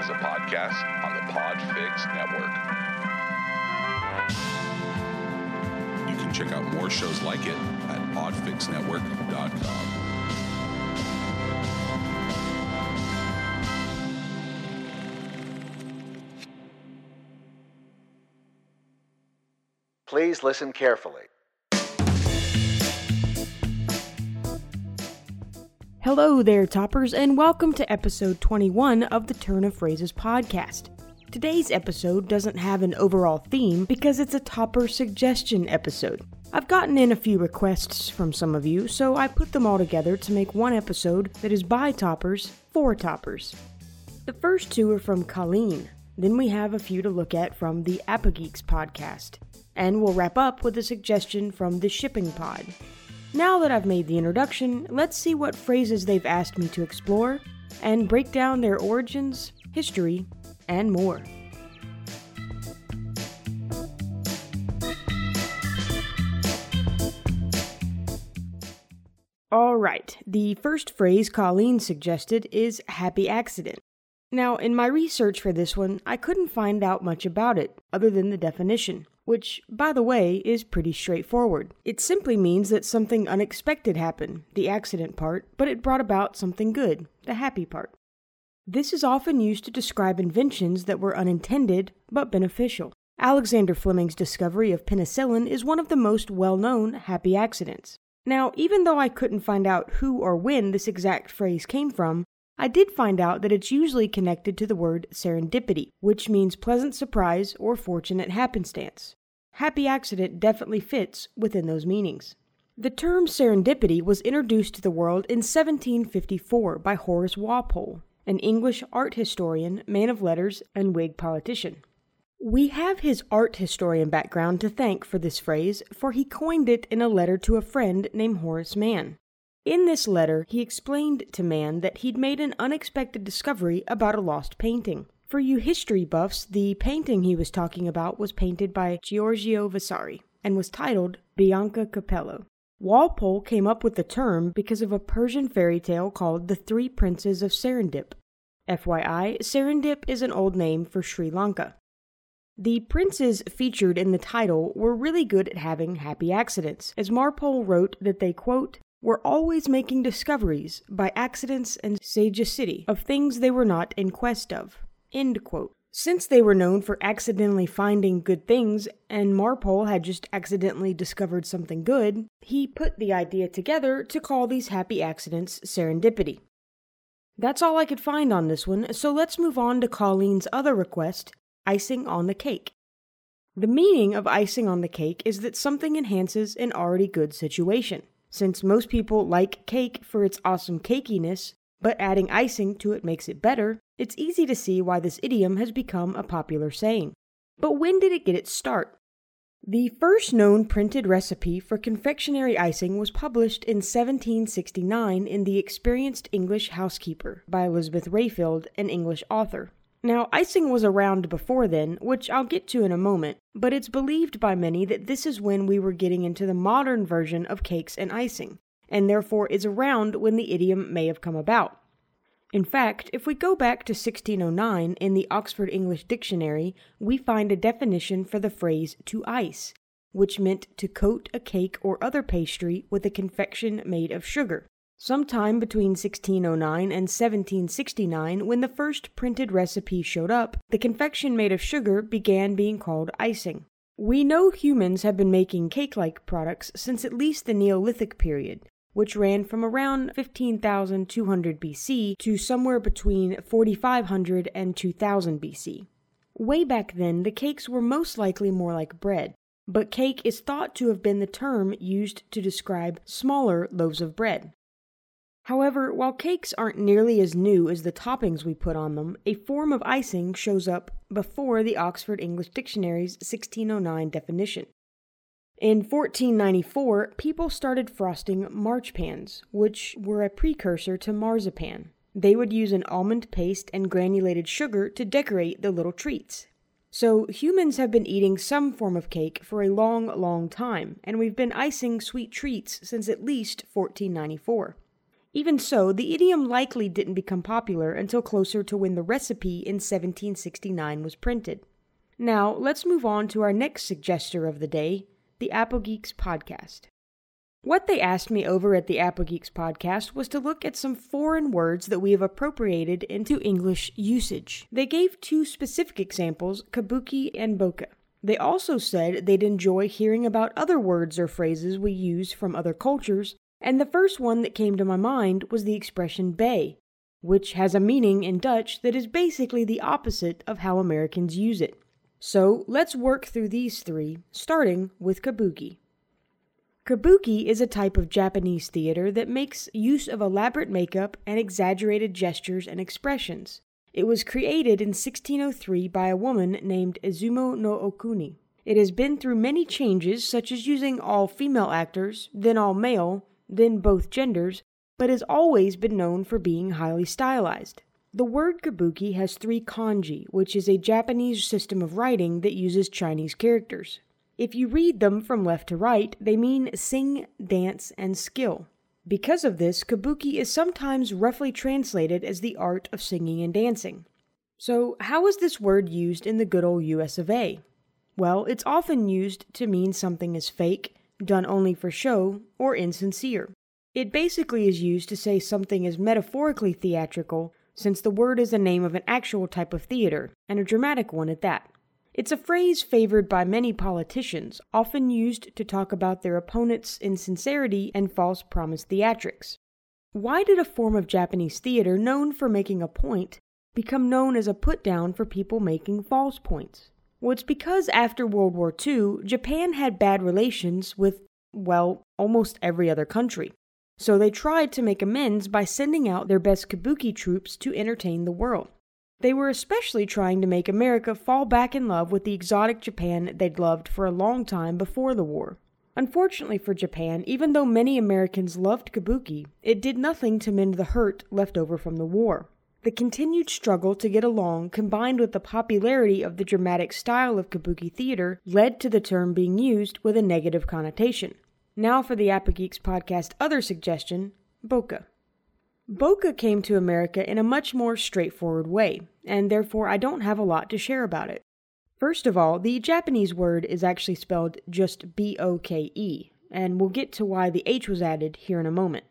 is a podcast on the Podfix Network. You can check out more shows like it at podfixnetwork.com. Please listen carefully. Hello there, toppers, and welcome to episode 21 of the Turn of Phrases podcast. Today's episode doesn't have an overall theme because it's a topper suggestion episode. I've gotten in a few requests from some of you, so I put them all together to make one episode that is by toppers for toppers. The first two are from Colleen. Then we have a few to look at from the Apogeeks podcast. And we'll wrap up with a suggestion from the Shipping Pod. Now that I've made the introduction, let's see what phrases they've asked me to explore and break down their origins, history, and more. Alright, the first phrase Colleen suggested is happy accident. Now, in my research for this one, I couldn't find out much about it, other than the definition, which, by the way, is pretty straightforward. It simply means that something unexpected happened, the accident part, but it brought about something good, the happy part. This is often used to describe inventions that were unintended but beneficial. Alexander Fleming's discovery of penicillin is one of the most well known happy accidents. Now, even though I couldn't find out who or when this exact phrase came from, I did find out that it's usually connected to the word serendipity, which means pleasant surprise or fortunate happenstance. Happy accident definitely fits within those meanings. The term serendipity was introduced to the world in 1754 by Horace Walpole, an English art historian, man of letters, and Whig politician. We have his art historian background to thank for this phrase, for he coined it in a letter to a friend named Horace Mann. In this letter, he explained to Mann that he'd made an unexpected discovery about a lost painting. For you history buffs, the painting he was talking about was painted by Giorgio Vasari and was titled Bianca Capello. Walpole came up with the term because of a Persian fairy tale called The Three Princes of Serendip. FYI, Serendip is an old name for Sri Lanka. The princes featured in the title were really good at having happy accidents, as Walpole wrote that they, quote, were always making discoveries by accidents and sagacity of things they were not in quest of. Since they were known for accidentally finding good things, and Walpole had just accidentally discovered something good, he put the idea together to call these happy accidents serendipity. That's all I could find on this one, so let's move on to Colleen's other request icing on the cake. The meaning of icing on the cake is that something enhances an already good situation. Since most people like cake for its awesome cakiness, but adding icing to it makes it better, it's easy to see why this idiom has become a popular saying. But when did it get its start? The first known printed recipe for confectionery icing was published in 1769 in The Experienced English Housekeeper by Elizabeth Raffald, an English author. Now, icing was around before then, which I'll get to in a moment, but it's believed by many that this is when we were getting into the modern version of cakes and icing, and therefore is around when the idiom may have come about. In fact, if we go back to 1609 in the Oxford English Dictionary, we find a definition for the phrase to ice, which meant to coat a cake or other pastry with a confection made of sugar. Sometime between 1609 and 1769, when the first printed recipe showed up, the confection made of sugar began being called icing. We know humans have been making cake like products since at least the Neolithic period, which ran from around 15,200 BC to somewhere between 4,500 and 2000 BC. Way back then, the cakes were most likely more like bread, but cake is thought to have been the term used to describe smaller loaves of bread. However, while cakes aren't nearly as new as the toppings we put on them, a form of icing shows up before the Oxford English Dictionary's 1609 definition. In 1494, people started frosting marchpans, which were a precursor to marzipan. They would use an almond paste and granulated sugar to decorate the little treats. So, humans have been eating some form of cake for a long, long time, and we've been icing sweet treats since at least 1494. Even so, the idiom likely didn't become popular until closer to when the recipe in 1769 was printed. Now, let's move on to our next suggester of the day, the Apple Geeks podcast. What they asked me over at the Apple Geeks podcast was to look at some foreign words that we have appropriated into English usage. They gave two specific examples, kabuki and bokeh. They also said they'd enjoy hearing about other words or phrases we use from other cultures, and the first one that came to my mind was the expression bae, which has a meaning in Dutch that is basically the opposite of how Americans use it. So let's work through these three, starting with kabuki. Kabuki is a type of Japanese theater that makes use of elaborate makeup and exaggerated gestures and expressions. It was created in 1603 by a woman named Izumo no Okuni. It has been through many changes, such as using all female actors, then all male, then both genders, but has always been known for being highly stylized. The word kabuki has three kanji, which is a Japanese system of writing that uses Chinese characters. If you read them from left to right, they mean sing, dance, and skill. Because of this, kabuki is sometimes roughly translated as the art of singing and dancing. So, how is this word used in the good old US of A? Well, it's often used to mean something is fake, done only for show, or insincere. It basically is used to say something is metaphorically theatrical, since the word is the name of an actual type of theater, and a dramatic one at that. It's a phrase favored by many politicians, often used to talk about their opponents' insincerity and false promise theatrics. Why did a form of Japanese theater known for making a point become known as a put down for people making false points? Well, it's because after World War II, Japan had bad relations with, well, almost every other country. So they tried to make amends by sending out their best kabuki troops to entertain the world. They were especially trying to make America fall back in love with the exotic Japan they'd loved for a long time before the war. Unfortunately for Japan, even though many Americans loved kabuki, it did nothing to mend the hurt left over from the war. The continued struggle to get along, combined with the popularity of the dramatic style of kabuki theater, led to the term being used with a negative connotation. Now for the Apple Geeks podcast other suggestion, bokeh. Bokeh came to America in a much more straightforward way, and therefore I don't have a lot to share about it. First of all, the Japanese word is actually spelled just B O K E, and we'll get to why the H was added here in a moment.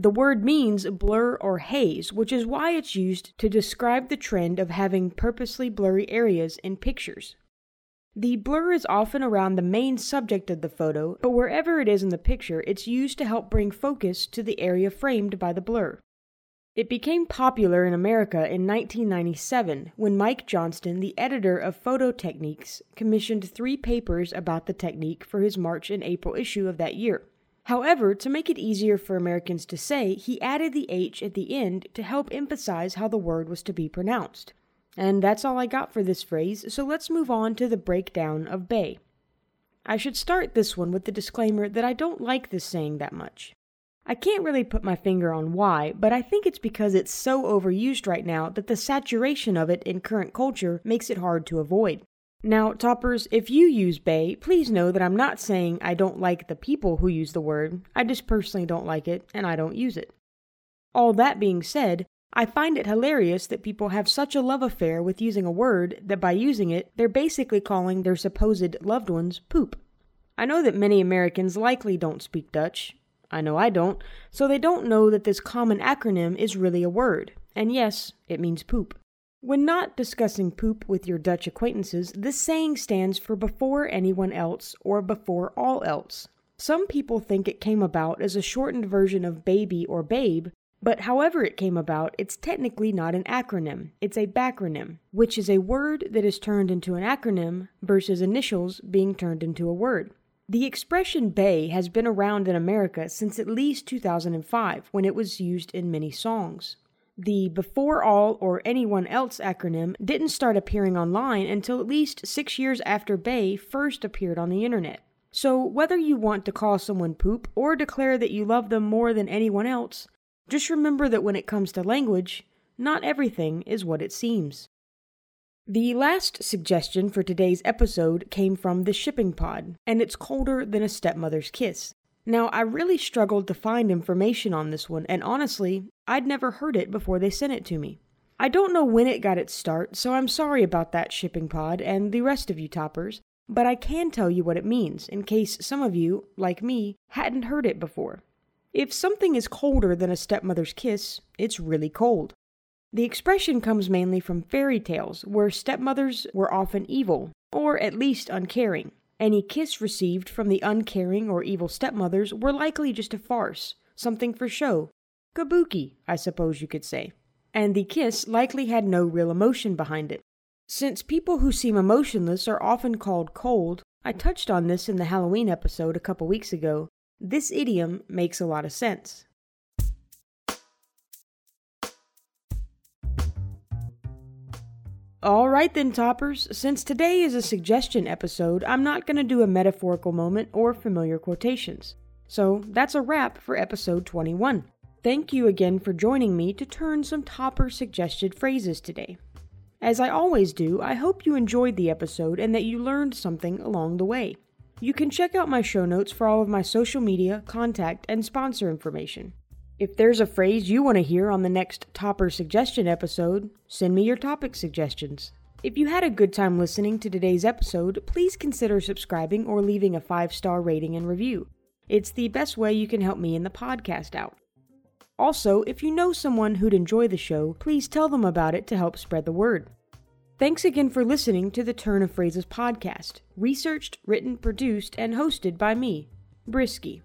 The word means blur or haze, which is why it's used to describe the trend of having purposely blurry areas in pictures. The blur is often around the main subject of the photo, but wherever it is in the picture, it's used to help bring focus to the area framed by the blur. It became popular in America in 1997 when Mike Johnston, the editor of Photo Techniques, commissioned three papers about the technique for his March and April issue of that year. However, to make it easier for Americans to say, he added the H at the end to help emphasize how the word was to be pronounced. And that's all I got for this phrase, so let's move on to the breakdown of bae. I should start this one with the disclaimer that I don't like this saying that much. I can't really put my finger on why, but I think it's because it's so overused right now that the saturation of it in current culture makes it hard to avoid. Now, toppers, if you use bae, please know that I'm not saying I don't like the people who use the word, I just personally don't like it and I don't use it. All that being said, I find it hilarious that people have such a love affair with using a word that by using it, they're basically calling their supposed loved ones poop. I know that many Americans likely don't speak Dutch. I know I don't, so they don't know that this common acronym is really a word. And yes, it means poop. When not discussing poop with your Dutch acquaintances, this saying stands for before anyone else or before all else. Some people think it came about as a shortened version of baby or babe, but however it came about, it's technically not an acronym, it's a backronym, which is a word that is turned into an acronym versus initials being turned into a word. The expression bae has been around in America since at least 2005 when it was used in many songs. The before all or anyone else acronym didn't start appearing online until at least six years after Bae first appeared on the internet. So, whether you want to call someone poop or declare that you love them more than anyone else, just remember that when it comes to language, not everything is what it seems. The last suggestion for today's episode came from the shipping pod, and it's colder than a stepmother's kiss. Now, I really struggled to find information on this one, and honestly, I'd never heard it before they sent it to me. I don't know when it got its start, so I'm sorry about that shipping pod and the rest of you toppers, but I can tell you what it means in case some of you, like me, hadn't heard it before. If something is colder than a stepmother's kiss, it's really cold. The expression comes mainly from fairy tales, where stepmothers were often evil, or at least uncaring. Any kiss received from the uncaring or evil stepmothers were likely just a farce, something for show. Kabuki, I suppose you could say. And the kiss likely had no real emotion behind it. Since people who seem emotionless are often called cold, I touched on this in the Halloween episode a couple weeks ago. This idiom makes a lot of sense. Alright then, toppers, since today is a suggestion episode, I'm not going to do a metaphorical moment or familiar quotations. So that's a wrap for episode 21. Thank you again for joining me to turn some topper suggested phrases today. As I always do, I hope you enjoyed the episode and that you learned something along the way. You can check out my show notes for all of my social media, contact, and sponsor information. If there's a phrase you want to hear on the next Topper Suggestion episode, send me your topic suggestions. If you had a good time listening to today's episode, please consider subscribing or leaving a five star rating and review. It's the best way you can help me and the podcast out. Also, if you know someone who'd enjoy the show, please tell them about it to help spread the word. Thanks again for listening to the Turn of Phrases podcast, researched, written, produced, and hosted by me, Brisky.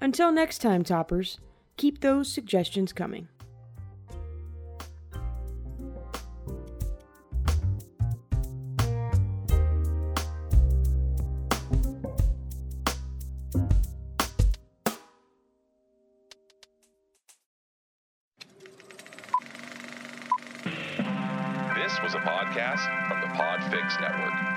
Until next time, toppers, keep those suggestions coming. This was a podcast from the Podfix Network.